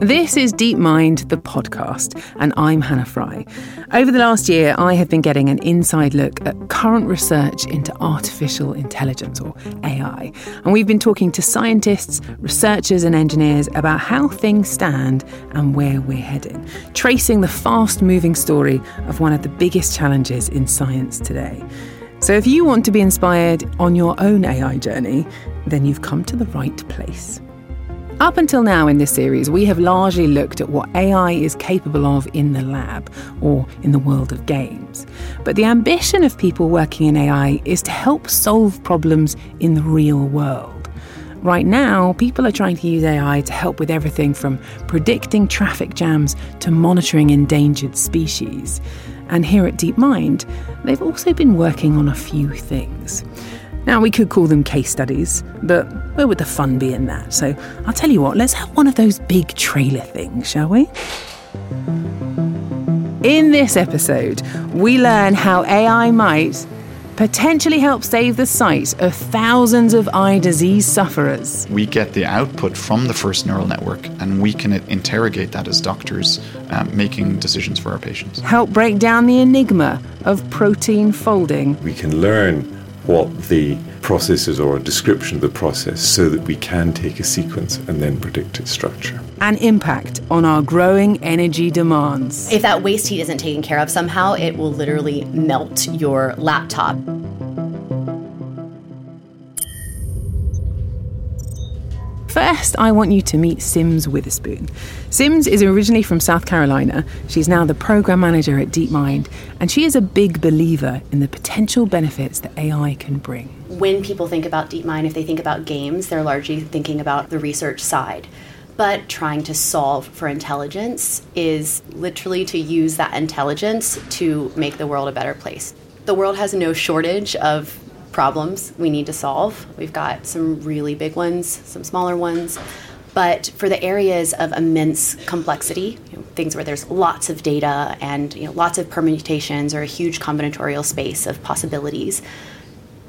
This is DeepMind, the podcast, and I'm Hannah Fry. Over the last year, I have been getting an inside look at current research into artificial intelligence, or AI. And we've been talking to scientists, researchers, and engineers about how things stand and where we're heading, tracing the fast moving story of one of the biggest challenges in science today. So, if you want to be inspired on your own AI journey, then you've come to the right place. Up until now in this series, we have largely looked at what AI is capable of in the lab or in the world of games. But the ambition of people working in AI is to help solve problems in the real world. Right now, people are trying to use AI to help with everything from predicting traffic jams to monitoring endangered species. And here at DeepMind, they've also been working on a few things. Now, we could call them case studies, but where would the fun be in that? So I'll tell you what, let's have one of those big trailer things, shall we? In this episode, we learn how AI might potentially help save the sight of thousands of eye disease sufferers. We get the output from the first neural network and we can interrogate that as doctors um, making decisions for our patients. Help break down the enigma of protein folding. We can learn what the process is or a description of the process so that we can take a sequence and then predict its structure. An impact on our growing energy demands. If that waste heat isn't taken care of somehow, it will literally melt your laptop. First, I want you to meet Sims Witherspoon. Sims is originally from South Carolina. She's now the program manager at DeepMind, and she is a big believer in the potential benefits that AI can bring. When people think about DeepMind, if they think about games, they're largely thinking about the research side. But trying to solve for intelligence is literally to use that intelligence to make the world a better place. The world has no shortage of problems we need to solve. We've got some really big ones, some smaller ones. But for the areas of immense complexity, you know, things where there's lots of data and you know, lots of permutations or a huge combinatorial space of possibilities,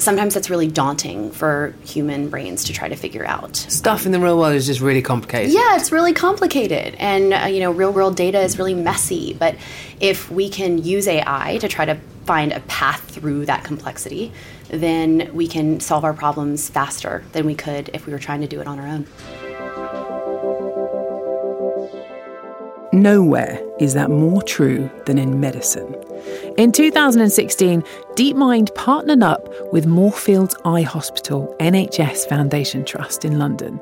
sometimes that's really daunting for human brains to try to figure out. Stuff in the real world is just really complicated. Yeah, it's really complicated, and uh, you know, real world data is really messy. But if we can use AI to try to find a path through that complexity, then we can solve our problems faster than we could if we were trying to do it on our own. Nowhere is that more true than in medicine. In 2016, DeepMind partnered up with Moorfields Eye Hospital NHS Foundation Trust in London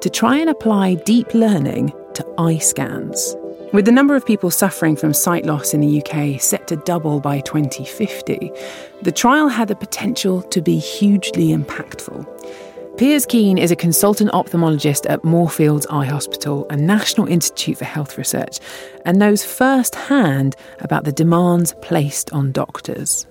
to try and apply deep learning to eye scans. With the number of people suffering from sight loss in the UK set to double by 2050, the trial had the potential to be hugely impactful. Pearse Keane is a consultant ophthalmologist at Moorfields Eye Hospital and National Institute for Health Research and knows firsthand about the demands placed on doctors.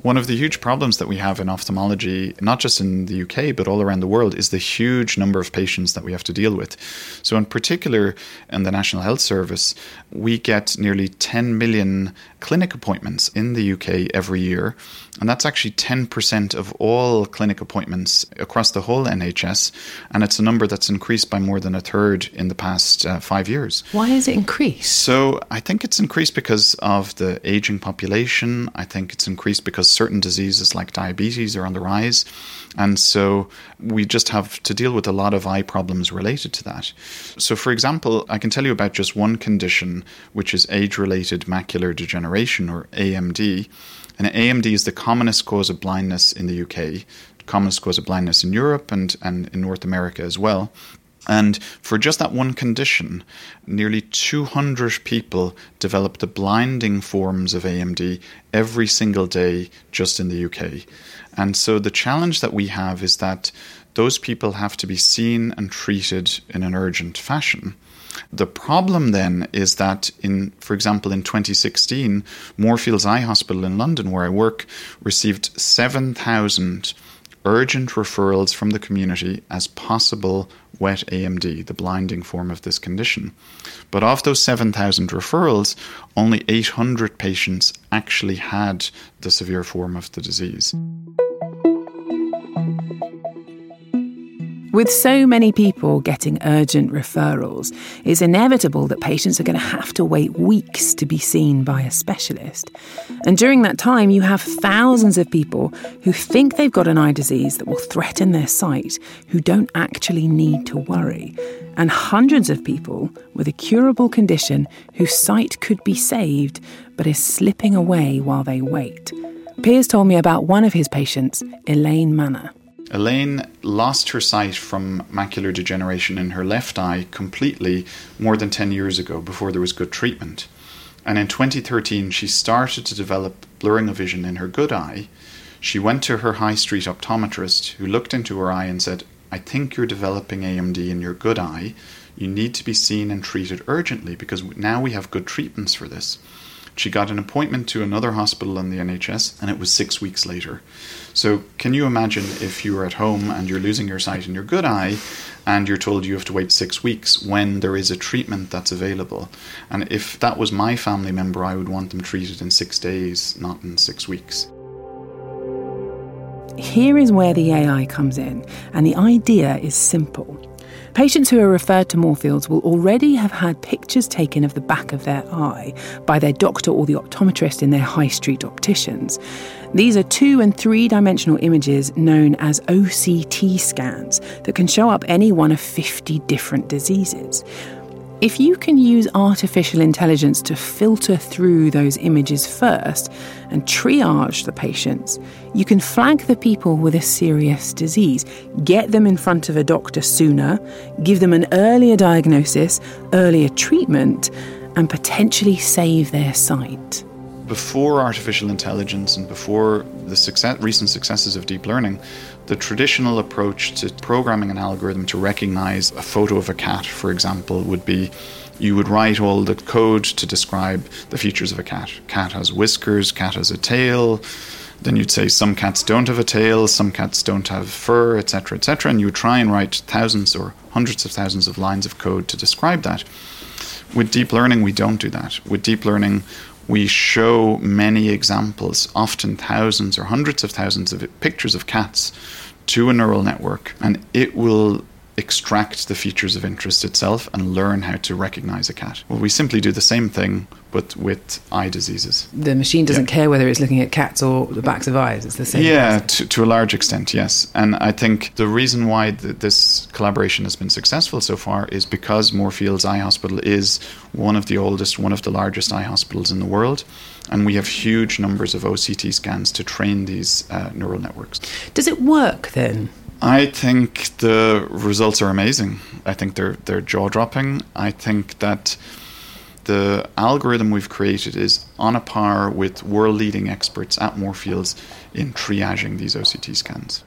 One of the huge problems that we have in ophthalmology, not just in the UK, but all around the world, is the huge number of patients that we have to deal with. So, in particular, in the National Health Service, we get nearly 10 million clinic appointments in the UK every year. And that's actually 10% of all clinic appointments across the whole NHS. And it's a number that's increased by more than a third in the past uh, five years. Why has it increased? So I think it's increased because of the aging population. I think it's increased because certain diseases like diabetes are on the rise. And so we just have to deal with a lot of eye problems related to that. So, for example, I can tell you about just one condition, which is age related macular degeneration or AMD. And AMD is the commonest cause of blindness in the UK, commonest cause of blindness in Europe and, and in North America as well. And for just that one condition, nearly 200 people develop the blinding forms of AMD every single day just in the UK. And so the challenge that we have is that those people have to be seen and treated in an urgent fashion. The problem then is that in for example in 2016 Moorfields Eye Hospital in London where I work received 7000 urgent referrals from the community as possible wet AMD, the blinding form of this condition. But of those 7,000 referrals, only 800 patients actually had the severe form of the disease. With so many people getting urgent referrals, it's inevitable that patients are going to have to wait weeks to be seen by a specialist. And during that time, you have thousands of people who think they've got an eye disease that will threaten their sight, who don't actually need to worry, and hundreds of people with a curable condition whose sight could be saved but is slipping away while they wait. Pearse told me about one of his patients, Elaine Manna. Elaine lost her sight from macular degeneration in her left eye completely more than 10 years ago before there was good treatment. And in 2013, she started to develop blurring of vision in her good eye. She went to her high street optometrist who looked into her eye and said, I think you're developing AMD in your good eye. You need to be seen and treated urgently because now we have good treatments for this. She got an appointment to another hospital in the NHS, and it was six weeks later. So, can you imagine if you are at home and you're losing your sight in your good eye, and you're told you have to wait six weeks when there is a treatment that's available? And if that was my family member, I would want them treated in six days, not in six weeks. Here is where the AI comes in, and the idea is simple. Patients who are referred to Moorfields will already have had pictures taken of the back of their eye by their doctor or the optometrist in their high street opticians. These are two and three dimensional images known as OCT scans that can show up any one of 50 different diseases. If you can use artificial intelligence to filter through those images first and triage the patients, you can flag the people with a serious disease, get them in front of a doctor sooner, give them an earlier diagnosis, earlier treatment, and potentially save their sight before artificial intelligence and before the success, recent successes of deep learning, the traditional approach to programming an algorithm to recognize a photo of a cat, for example, would be you would write all the code to describe the features of a cat. Cat has whiskers, cat has a tail. Then you'd say some cats don't have a tail, some cats don't have fur, etc., etc. And you would try and write thousands or hundreds of thousands of lines of code to describe that. With deep learning, we don't do that. With deep learning, we show many examples, often thousands or hundreds of thousands of pictures of cats to a neural network, and it will extract the features of interest itself and learn how to recognize a cat. Well, we simply do the same thing, but with eye diseases. The machine doesn't yeah. care whether it's looking at cats or the backs of eyes. It's the same. Yeah, to, to, a large extent, yes. And I think the reason why th- this collaboration has been successful so far is because Moorfields Eye Hospital is one of the oldest, one of the largest eye hospitals in the world. And we have huge numbers of OCT scans to train these uh, neural networks. Does it work then? I think the results are amazing. I think they're they're jaw dropping. I think that the algorithm we've created is on a par with world leading experts at Moorfields in triaging these OCT scans.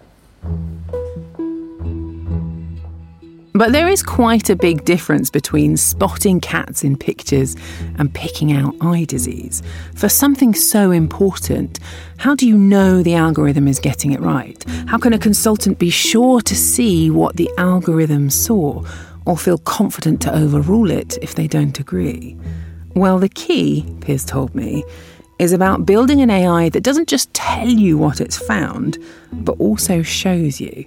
But there is quite a big difference between spotting cats in pictures and picking out eye disease. For something so important, how do you know the algorithm is getting it right? How can a consultant be sure to see what the algorithm saw or feel confident to overrule it if they don't agree? Well, the key, Pearse told me, is about building an AI that doesn't just tell you what it's found, but also shows you.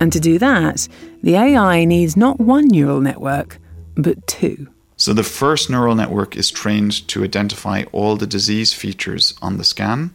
And to do that, the AI needs not one neural network, but two. So the first neural network is trained to identify all the disease features on the scan.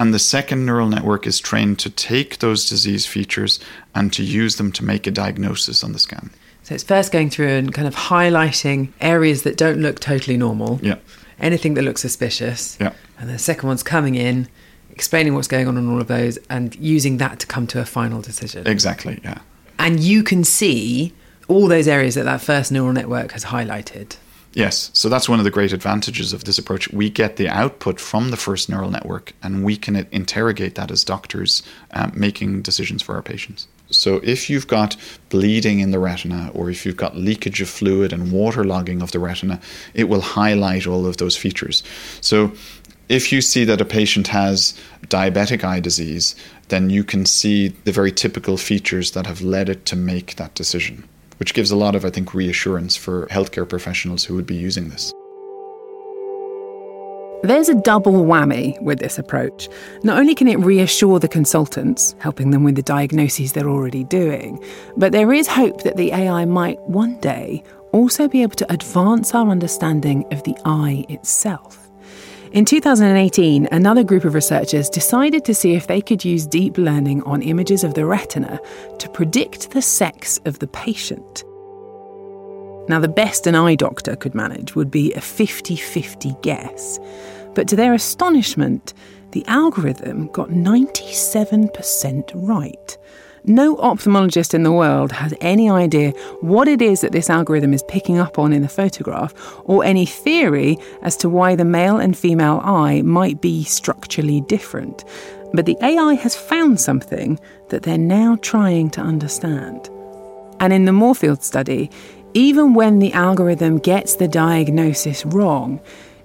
And the second neural network is trained to take those disease features and to use them to make a diagnosis on the scan. So it's first going through and kind of highlighting areas that don't look totally normal. Yeah. Anything that looks suspicious. Yeah. And the second one's coming in explaining what's going on in all of those and using that to come to a final decision. Exactly, yeah. And you can see all those areas that that first neural network has highlighted. Yes, so that's one of the great advantages of this approach. We get the output from the first neural network and we can interrogate that as doctors um, making decisions for our patients. So, if you've got bleeding in the retina, or if you've got leakage of fluid and waterlogging of the retina, it will highlight all of those features. So, if you see that a patient has diabetic eye disease, then you can see the very typical features that have led it to make that decision, which gives a lot of, I think, reassurance for healthcare professionals who would be using this. There's a double whammy with this approach. Not only can it reassure the consultants, helping them with the diagnoses they're already doing, but there is hope that the AI might one day also be able to advance our understanding of the eye itself. In 2018, another group of researchers decided to see if they could use deep learning on images of the retina to predict the sex of the patient. Now, the best an eye doctor could manage would be a 50 50 guess. But to their astonishment, the algorithm got 97% right. No ophthalmologist in the world has any idea what it is that this algorithm is picking up on in the photograph, or any theory as to why the male and female eye might be structurally different. But the AI has found something that they're now trying to understand. And in the Moorfield study, even when the algorithm gets the diagnosis wrong,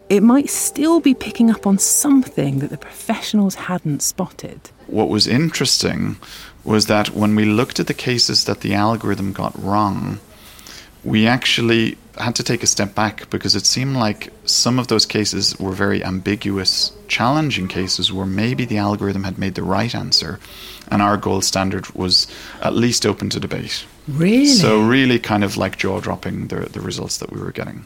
it might still be picking up on something that the professionals hadn't spotted. What was interesting was that when we looked at the cases that the algorithm got wrong, we actually had to take a step back because it seemed like some of those cases were very ambiguous, challenging cases where maybe the algorithm had made the right answer and our gold standard was at least open to debate. Really? So, really kind of like jaw dropping the, the results that we were getting.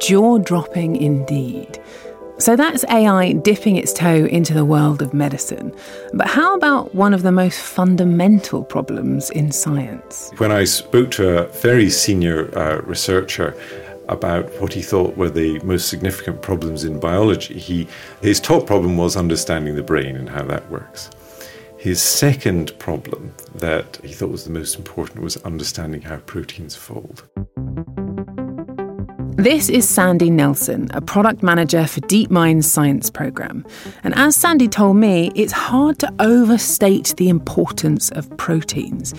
Jaw dropping indeed. So that's AI dipping its toe into the world of medicine. But how about one of the most fundamental problems in science? When I spoke to a very senior uh, researcher about what he thought were the most significant problems in biology, he, his top problem was understanding the brain and how that works. His second problem that he thought was the most important was understanding how proteins fold. This is Sandy Nelson, a product manager for DeepMind's science program. And as Sandy told me, it's hard to overstate the importance of proteins.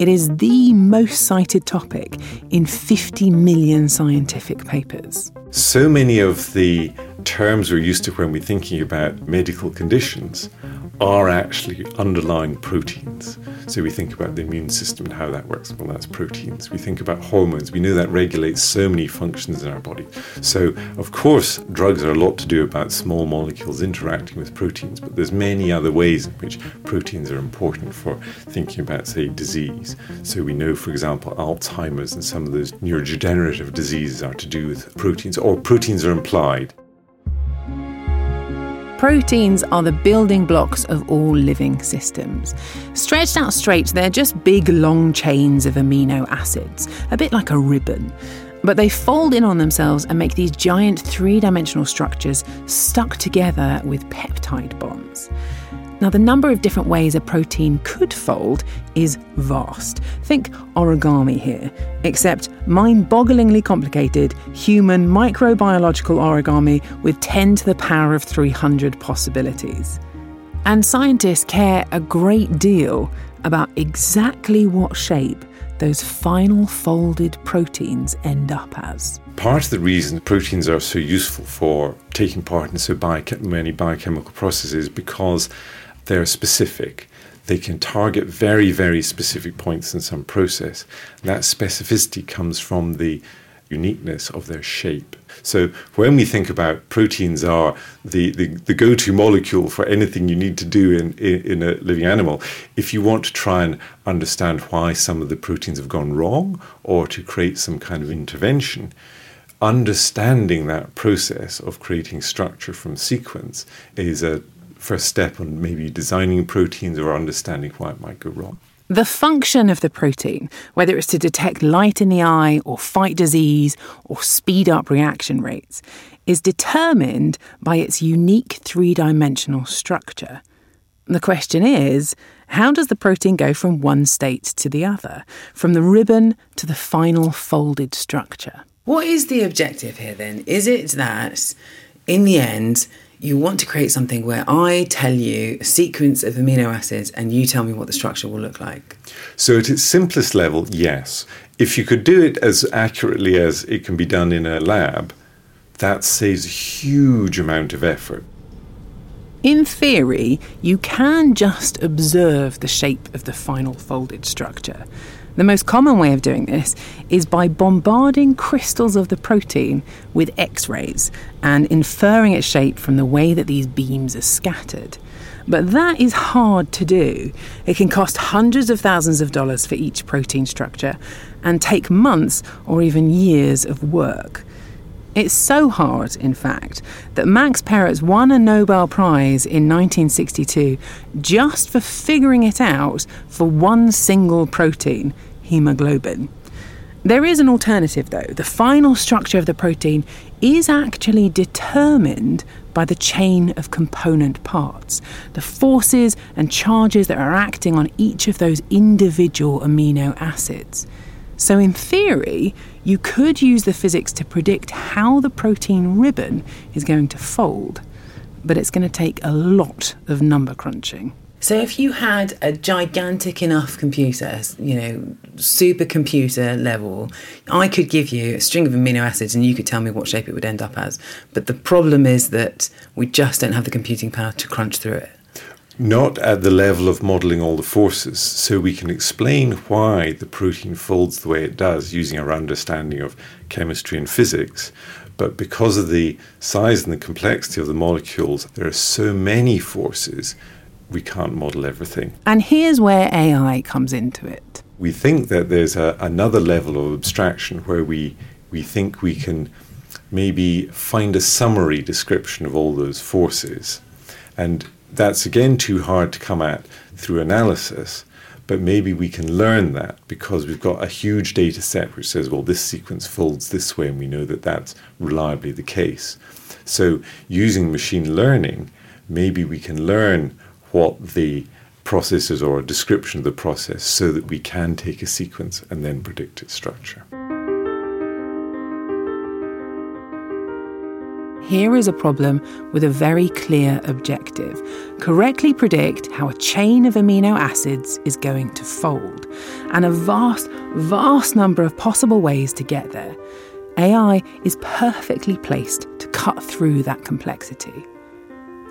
It is the most cited topic in 50 million scientific papers. So many of the terms we're used to when we're thinking about medical conditions are actually underlying proteins. So we think about the immune system and how that works. Well, that's proteins. We think about hormones. We know that regulates so many functions in our body. So, of course, drugs are a lot to do about small molecules interacting with proteins, but there's many other ways in which proteins are important for thinking about, say, disease. So we know, for example, Alzheimer's and some of those neurodegenerative diseases are to do with proteins, or proteins are implied. Proteins are the building blocks of all living systems. Stretched out straight, they're just big, long chains of amino acids, a bit like a ribbon. But they fold in on themselves and make these giant three dimensional structures stuck together with peptide bonds. Now, the number of different ways a protein could fold is vast. Think origami here, except mind bogglingly complicated human microbiological origami with 10 to the power of 300 possibilities. And scientists care a great deal about exactly what shape those final folded proteins end up as. Part of the reason proteins are so useful for taking part in so many biochemical processes is because they're specific. They can target very, very specific points in some process. That specificity comes from the uniqueness of their shape. So when we think about proteins are the, the, the go-to molecule for anything you need to do in, in, in, a living animal, if you want to try and understand why some of the proteins have gone wrong or to create some kind of intervention, understanding that process of creating structure from sequence is a first step on maybe designing proteins or understanding why it might go wrong. The function of the protein, whether it's to detect light in the eye or fight disease or speed up reaction rates, is determined by its unique three dimensional structure. The question is how does the protein go from one state to the other, from the ribbon to the final folded structure? What is the objective here then? Is it that, in the end, you want to create something where I tell you a sequence of amino acids and you tell me what the structure will look like. So, at its simplest level, yes. If you could do it as accurately as it can be done in a lab, that saves a huge amount of effort. In theory, you can just observe the shape of the final folded structure. The most common way of doing this is by bombarding crystals of the protein with X rays and inferring its shape from the way that these beams are scattered. But that is hard to do. It can cost hundreds of thousands of dollars for each protein structure and take months or even years of work. It's so hard, in fact, that Max Perutz won a Nobel Prize in 1962 just for figuring it out for one single protein, hemoglobin. There is an alternative, though. The final structure of the protein is actually determined by the chain of component parts, the forces and charges that are acting on each of those individual amino acids. So, in theory, you could use the physics to predict how the protein ribbon is going to fold, but it's going to take a lot of number crunching. So, if you had a gigantic enough computer, you know, supercomputer level, I could give you a string of amino acids and you could tell me what shape it would end up as. But the problem is that we just don't have the computing power to crunch through it not at the level of modeling all the forces. So we can explain why the protein folds the way it does using our understanding of chemistry and physics. But because of the size and the complexity of the molecules, there are so many forces, we can't model everything. And here's where AI comes into it. We think that there's a, another level of abstraction where we, we think we can maybe find a summary description of all those forces. And that's again too hard to come at through analysis, but maybe we can learn that because we've got a huge data set which says, well, this sequence folds this way, and we know that that's reliably the case. So, using machine learning, maybe we can learn what the process is or a description of the process so that we can take a sequence and then predict its structure. Here is a problem with a very clear objective correctly predict how a chain of amino acids is going to fold, and a vast, vast number of possible ways to get there. AI is perfectly placed to cut through that complexity.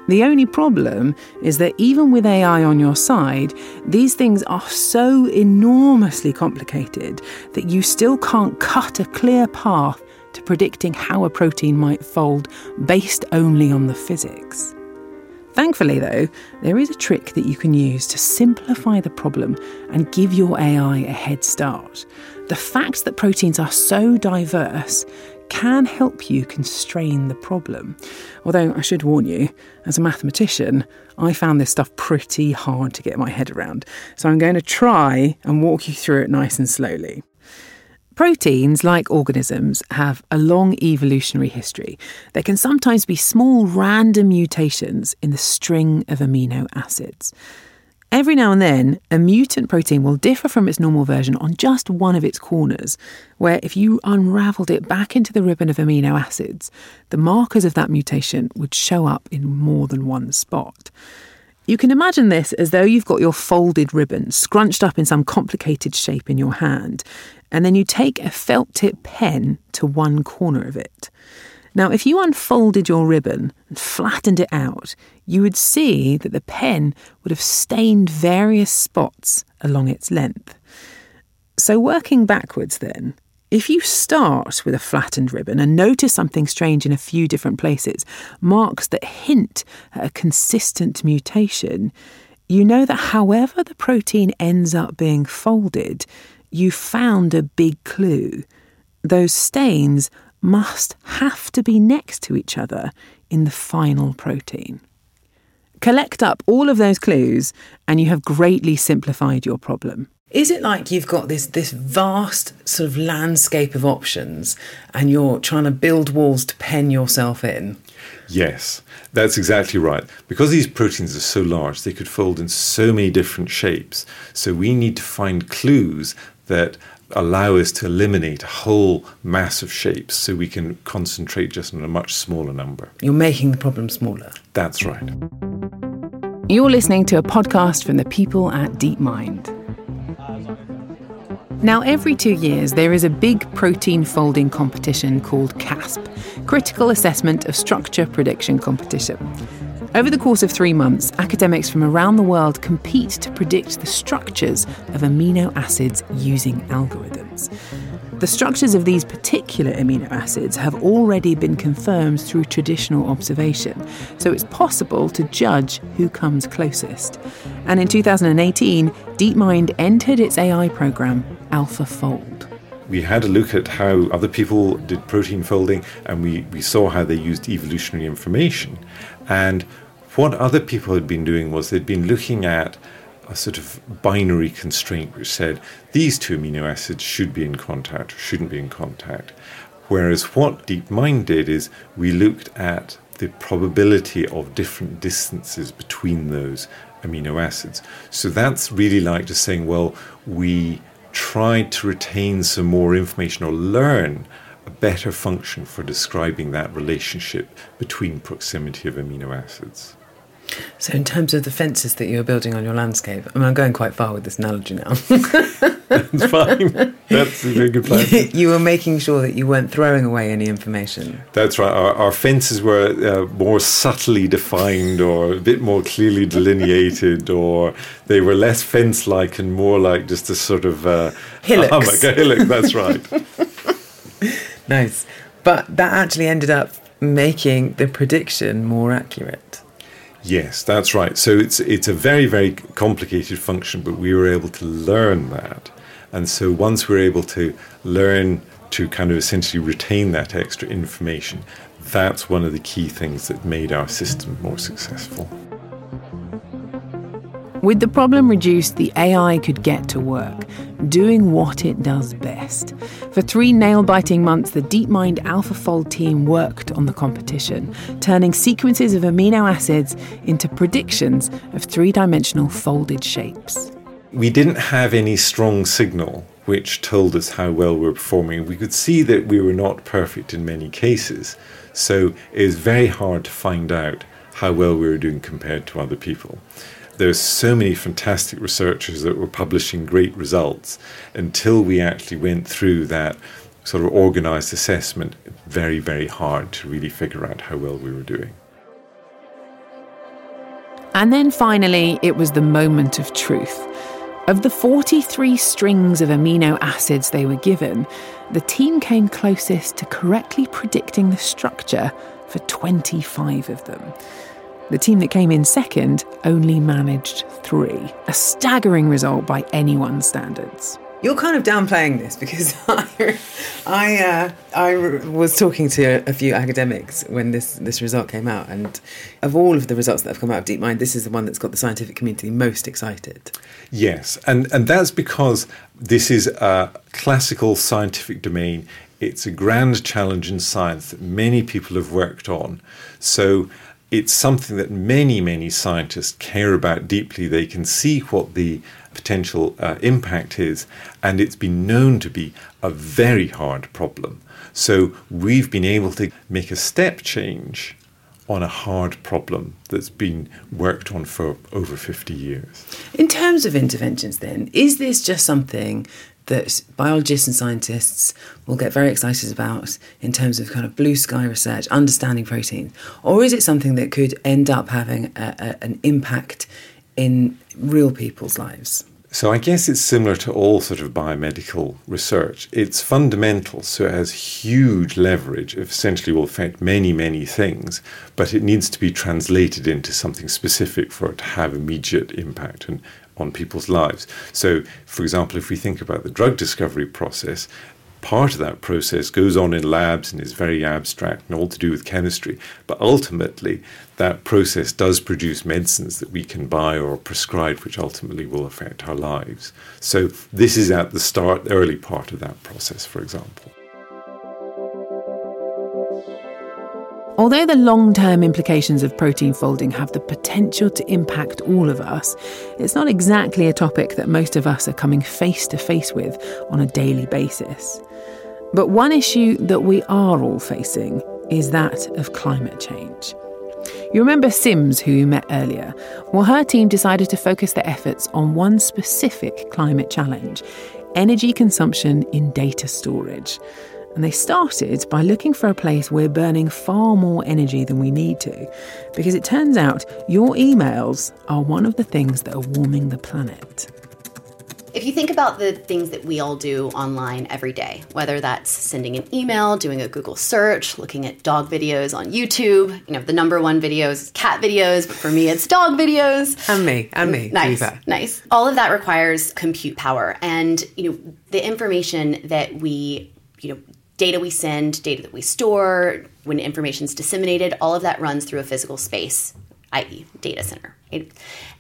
The only problem is that even with AI on your side, these things are so enormously complicated that you still can't cut a clear path to predicting how a protein might fold based only on the physics. Thankfully, though, there is a trick that you can use to simplify the problem and give your AI a head start. The fact that proteins are so diverse can help you constrain the problem. Although I should warn you, as a mathematician, I found this stuff pretty hard to get my head around. So I'm going to try and walk you through it nice and slowly. Proteins, like organisms, have a long evolutionary history. There can sometimes be small random mutations in the string of amino acids. Every now and then, a mutant protein will differ from its normal version on just one of its corners, where if you unravelled it back into the ribbon of amino acids, the markers of that mutation would show up in more than one spot. You can imagine this as though you've got your folded ribbon scrunched up in some complicated shape in your hand, and then you take a felt tip pen to one corner of it. Now, if you unfolded your ribbon and flattened it out, you would see that the pen would have stained various spots along its length. So, working backwards, then, if you start with a flattened ribbon and notice something strange in a few different places, marks that hint at a consistent mutation, you know that however the protein ends up being folded, you found a big clue. Those stains must have to be next to each other in the final protein. Collect up all of those clues, and you have greatly simplified your problem. Is it like you've got this this vast sort of landscape of options and you're trying to build walls to pen yourself in? Yes, that's exactly right. Because these proteins are so large, they could fold in so many different shapes. So we need to find clues that allow us to eliminate a whole mass of shapes so we can concentrate just on a much smaller number. You're making the problem smaller. That's right. You're listening to a podcast from the people at DeepMind. Now, every two years, there is a big protein folding competition called CASP, Critical Assessment of Structure Prediction Competition. Over the course of three months, academics from around the world compete to predict the structures of amino acids using algorithms. The structures of these particular amino acids have already been confirmed through traditional observation, so it's possible to judge who comes closest. And in 2018, DeepMind entered its AI program, AlphaFold we had a look at how other people did protein folding and we, we saw how they used evolutionary information. And what other people had been doing was they'd been looking at a sort of binary constraint which said these two amino acids should be in contact or shouldn't be in contact. Whereas what DeepMind did is we looked at the probability of different distances between those amino acids. So that's really like just saying, well, we tried to retain some more information or learn a better function for describing that relationship between proximity of amino acids. So, in terms of the fences that you were building on your landscape, I mean, I'm going quite far with this analogy now. That's fine. That's a very good plan. you were making sure that you weren't throwing away any information. That's right. Our, our fences were uh, more subtly defined or a bit more clearly delineated, or they were less fence like and more like just a sort of uh, hillock. A hillock, that's right. nice. But that actually ended up making the prediction more accurate. Yes, that's right. So it's it's a very very complicated function, but we were able to learn that, and so once we we're able to learn to kind of essentially retain that extra information, that's one of the key things that made our system more successful. With the problem reduced, the AI could get to work, doing what it does best. For three nail biting months, the DeepMind AlphaFold team worked on the competition, turning sequences of amino acids into predictions of three dimensional folded shapes. We didn't have any strong signal which told us how well we were performing. We could see that we were not perfect in many cases, so it was very hard to find out how well we were doing compared to other people there's so many fantastic researchers that were publishing great results until we actually went through that sort of organized assessment. Very very hard to really figure out how well we were doing. And then finally it was the moment of truth. Of the 43 strings of amino acids they were given, the team came closest to correctly predicting the structure for 25 of them. The team that came in second only managed three, a staggering result by anyone's standards. You're kind of downplaying this because I, I, uh, I was talking to a few academics when this, this result came out, and of all of the results that have come out of DeepMind, this is the one that's got the scientific community most excited. Yes, and, and that's because this is a classical scientific domain. It's a grand challenge in science that many people have worked on. So it's something that many, many scientists care about deeply. They can see what the potential uh, impact is, and it's been known to be a very hard problem. So we've been able to make a step change on a hard problem that's been worked on for over 50 years. In terms of interventions, then, is this just something that biologists and scientists will get very excited about in terms of kind of blue sky research, understanding proteins? Or is it something that could end up having a, a, an impact in real people's lives? So I guess it's similar to all sort of biomedical research. It's fundamental, so it has huge leverage. It essentially will affect many, many things, but it needs to be translated into something specific for it to have immediate impact. And on people's lives. So, for example, if we think about the drug discovery process, part of that process goes on in labs and is very abstract and all to do with chemistry. But ultimately, that process does produce medicines that we can buy or prescribe, which ultimately will affect our lives. So, this is at the start, the early part of that process, for example. Although the long term implications of protein folding have the potential to impact all of us, it's not exactly a topic that most of us are coming face to face with on a daily basis. But one issue that we are all facing is that of climate change. You remember Sims, who you met earlier? Well, her team decided to focus their efforts on one specific climate challenge energy consumption in data storage. And they started by looking for a place where we're burning far more energy than we need to. Because it turns out your emails are one of the things that are warming the planet. If you think about the things that we all do online every day, whether that's sending an email, doing a Google search, looking at dog videos on YouTube, you know, the number one videos is cat videos, but for me it's dog videos. And me, and me. Nice, nice. All of that requires compute power. And, you know, the information that we, you know, data we send, data that we store, when information is disseminated, all of that runs through a physical space, i.e., data center. Right?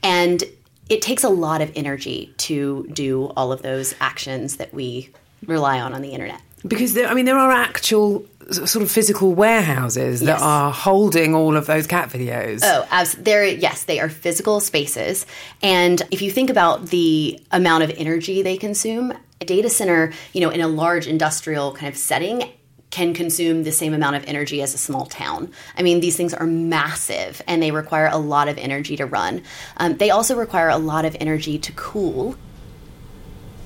And it takes a lot of energy to do all of those actions that we rely on on the internet. Because there, I mean, there are actual sort of physical warehouses Yes. that are holding all of those cat videos. Oh, as there, yes, they are physical spaces. And if you think about the amount of energy they consume, a data center, you know, in a large industrial kind of setting, can consume the same amount of energy as a small town. I mean, these things are massive and they require a lot of energy to run. Um, they also require a lot of energy to cool.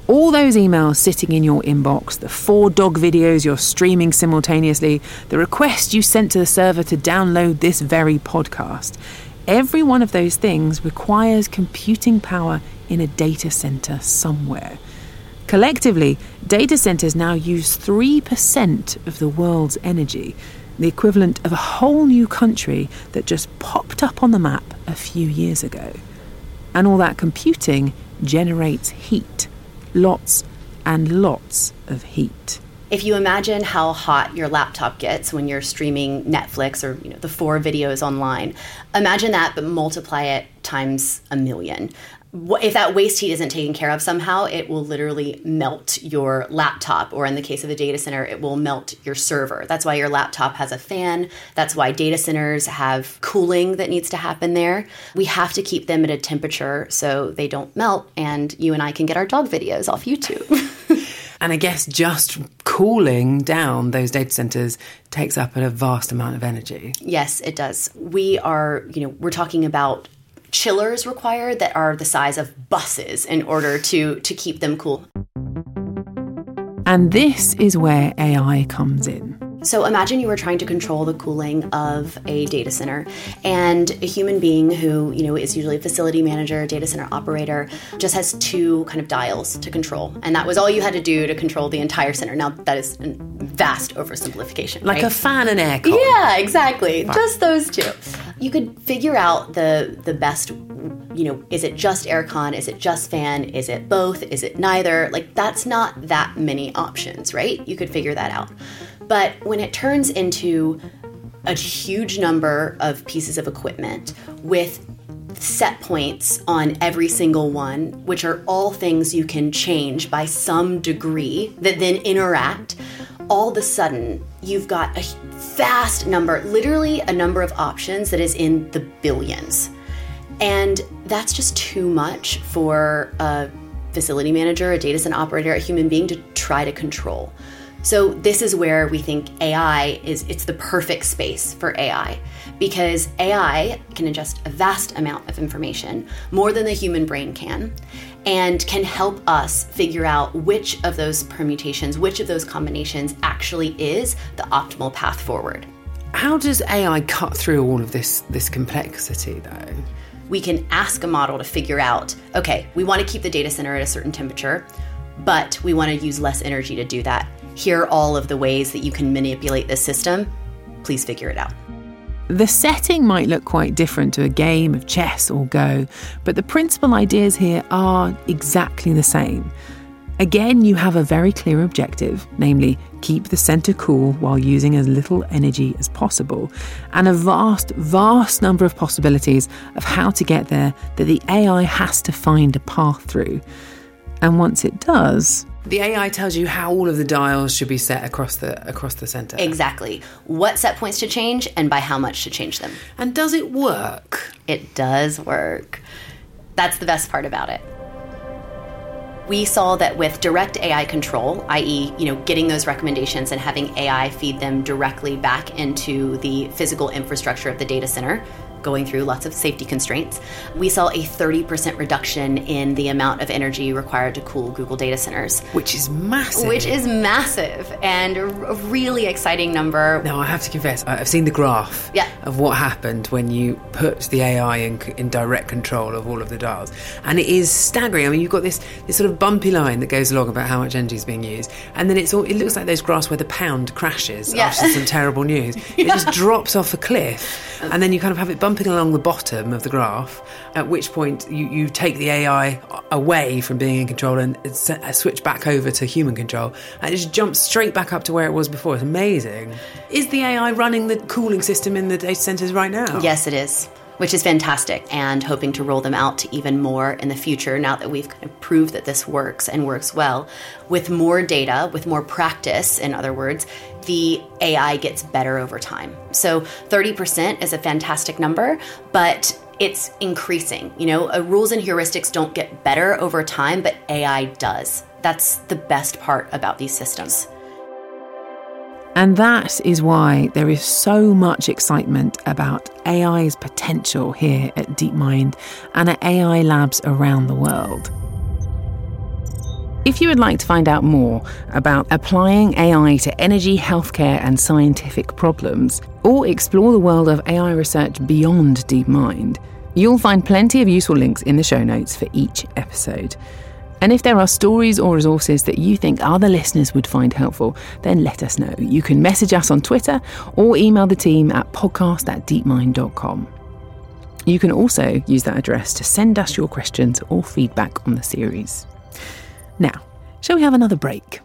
All those emails sitting in your inbox, the four dog videos you're streaming simultaneously, the request you sent to the server to download this very podcast. Every one of those things requires computing power in a data center somewhere. Collectively, data centers now use 3% of the world's energy, the equivalent of a whole new country that just popped up on the map a few years ago. And all that computing generates heat. Lots and lots of heat. If you imagine how hot your laptop gets when you're streaming Netflix or you know the four videos online, imagine that but multiply it times a million. If that waste heat isn't taken care of somehow, it will literally melt your laptop, or in the case of a data center, it will melt your server. That's why your laptop has a fan. That's why data centers have cooling that needs to happen there. We have to keep them at a temperature so they don't melt, and you and I can get our dog videos off YouTube. And I guess just cooling down those data centers takes up a vast amount of energy. Yes, it does. We are, you know, we're talking about chillers required that are the size of buses in order to to keep them cool. And this is where AI comes in. So imagine you were trying to control the cooling of a data center and a human being who, you know, is usually a facility manager, data center operator, just has two kind of dials to control. And that was all you had to do to control the entire center. Now that is a vast oversimplification. Like right? a fan and aircon. Yeah, exactly. Just those two. You could figure out the the best you know, is it just aircon? Is it just fan? Is it both? Is it neither? Like that's not that many options, right? You could figure that out. But when it turns into a huge number of pieces of equipment with set points on every single one, which are all things you can change by some degree that then interact, all of a sudden you've got a vast number, literally a number of options that is in the billions. And that's just too much for a facility manager, a data center operator, a human being to try to control. So this is where we think AI is it's the perfect space for AI because AI can ingest a vast amount of information, more than the human brain can, and can help us figure out which of those permutations, which of those combinations actually is the optimal path forward. How does AI cut through all of this this complexity though? we can ask a model to figure out okay, we want to keep the data center at a certain temperature, but we want to use less energy to do that. Here are all of the ways that you can manipulate this system. Please figure it out. The setting might look quite different to a game of chess or Go, but the principal ideas here are exactly the same. Again, you have a very clear objective, namely, keep the centre cool while using as little energy as possible, and a vast, vast number of possibilities of how to get there that the AI has to find a path through. And once it does, The AI tells you how all of the dials should be set across the across the center. Exactly. What set points to change and by how much to change them. And does it work? It does work. That's the best part about it. We saw that with direct AI control, i.e., you know, getting those recommendations and having AI feed them directly back into the physical infrastructure of the data center, going through lots of safety constraints, we saw a 30% reduction in the amount of energy required to cool Google data centers. Which is massive. Which is massive and a really exciting number. Now, I have to confess, I've seen the graph yeah. of what happened when you put the AI in, in direct control of all of the dials. And it is staggering. I mean, you've got this, this sort of bumpy line that goes along about how much energy is being used. And then it's all, it looks like those graphs where the pound crashes yeah. after some terrible news. It yeah. just drops off a cliff. And then you kind of have it bumping along the bottom of the graph, at which point you, you take the AI away from being in control and uh, switch back over to human control. And it just jumps straight back up to where it was before. It's amazing. Is the AI running the cooling system in the data centers right now? Yes, it is which is fantastic, and hoping to roll them out to even more in the future now that we've kind of proved that this works and works well. With more data, with more practice, in other words, the AI gets better over time. So 30% is a fantastic number, but it's increasing. You know, uh, rules and heuristics don't get better over time, but AI does. That's the best part about these systems. And that is why there is so much excitement about AI's potential here at DeepMind and at AI labs around the world. If you would like to find out more about applying AI to energy, healthcare, and scientific problems, or explore the world of AI research beyond DeepMind, you'll find plenty of useful links in the show notes for each episode. And if there are stories or resources that you think other listeners would find helpful, then let us know. You can message us on Twitter or email the team at podcast at deepmind.com. You can also use that address to send us your questions or feedback on the series. Now, shall we have another break?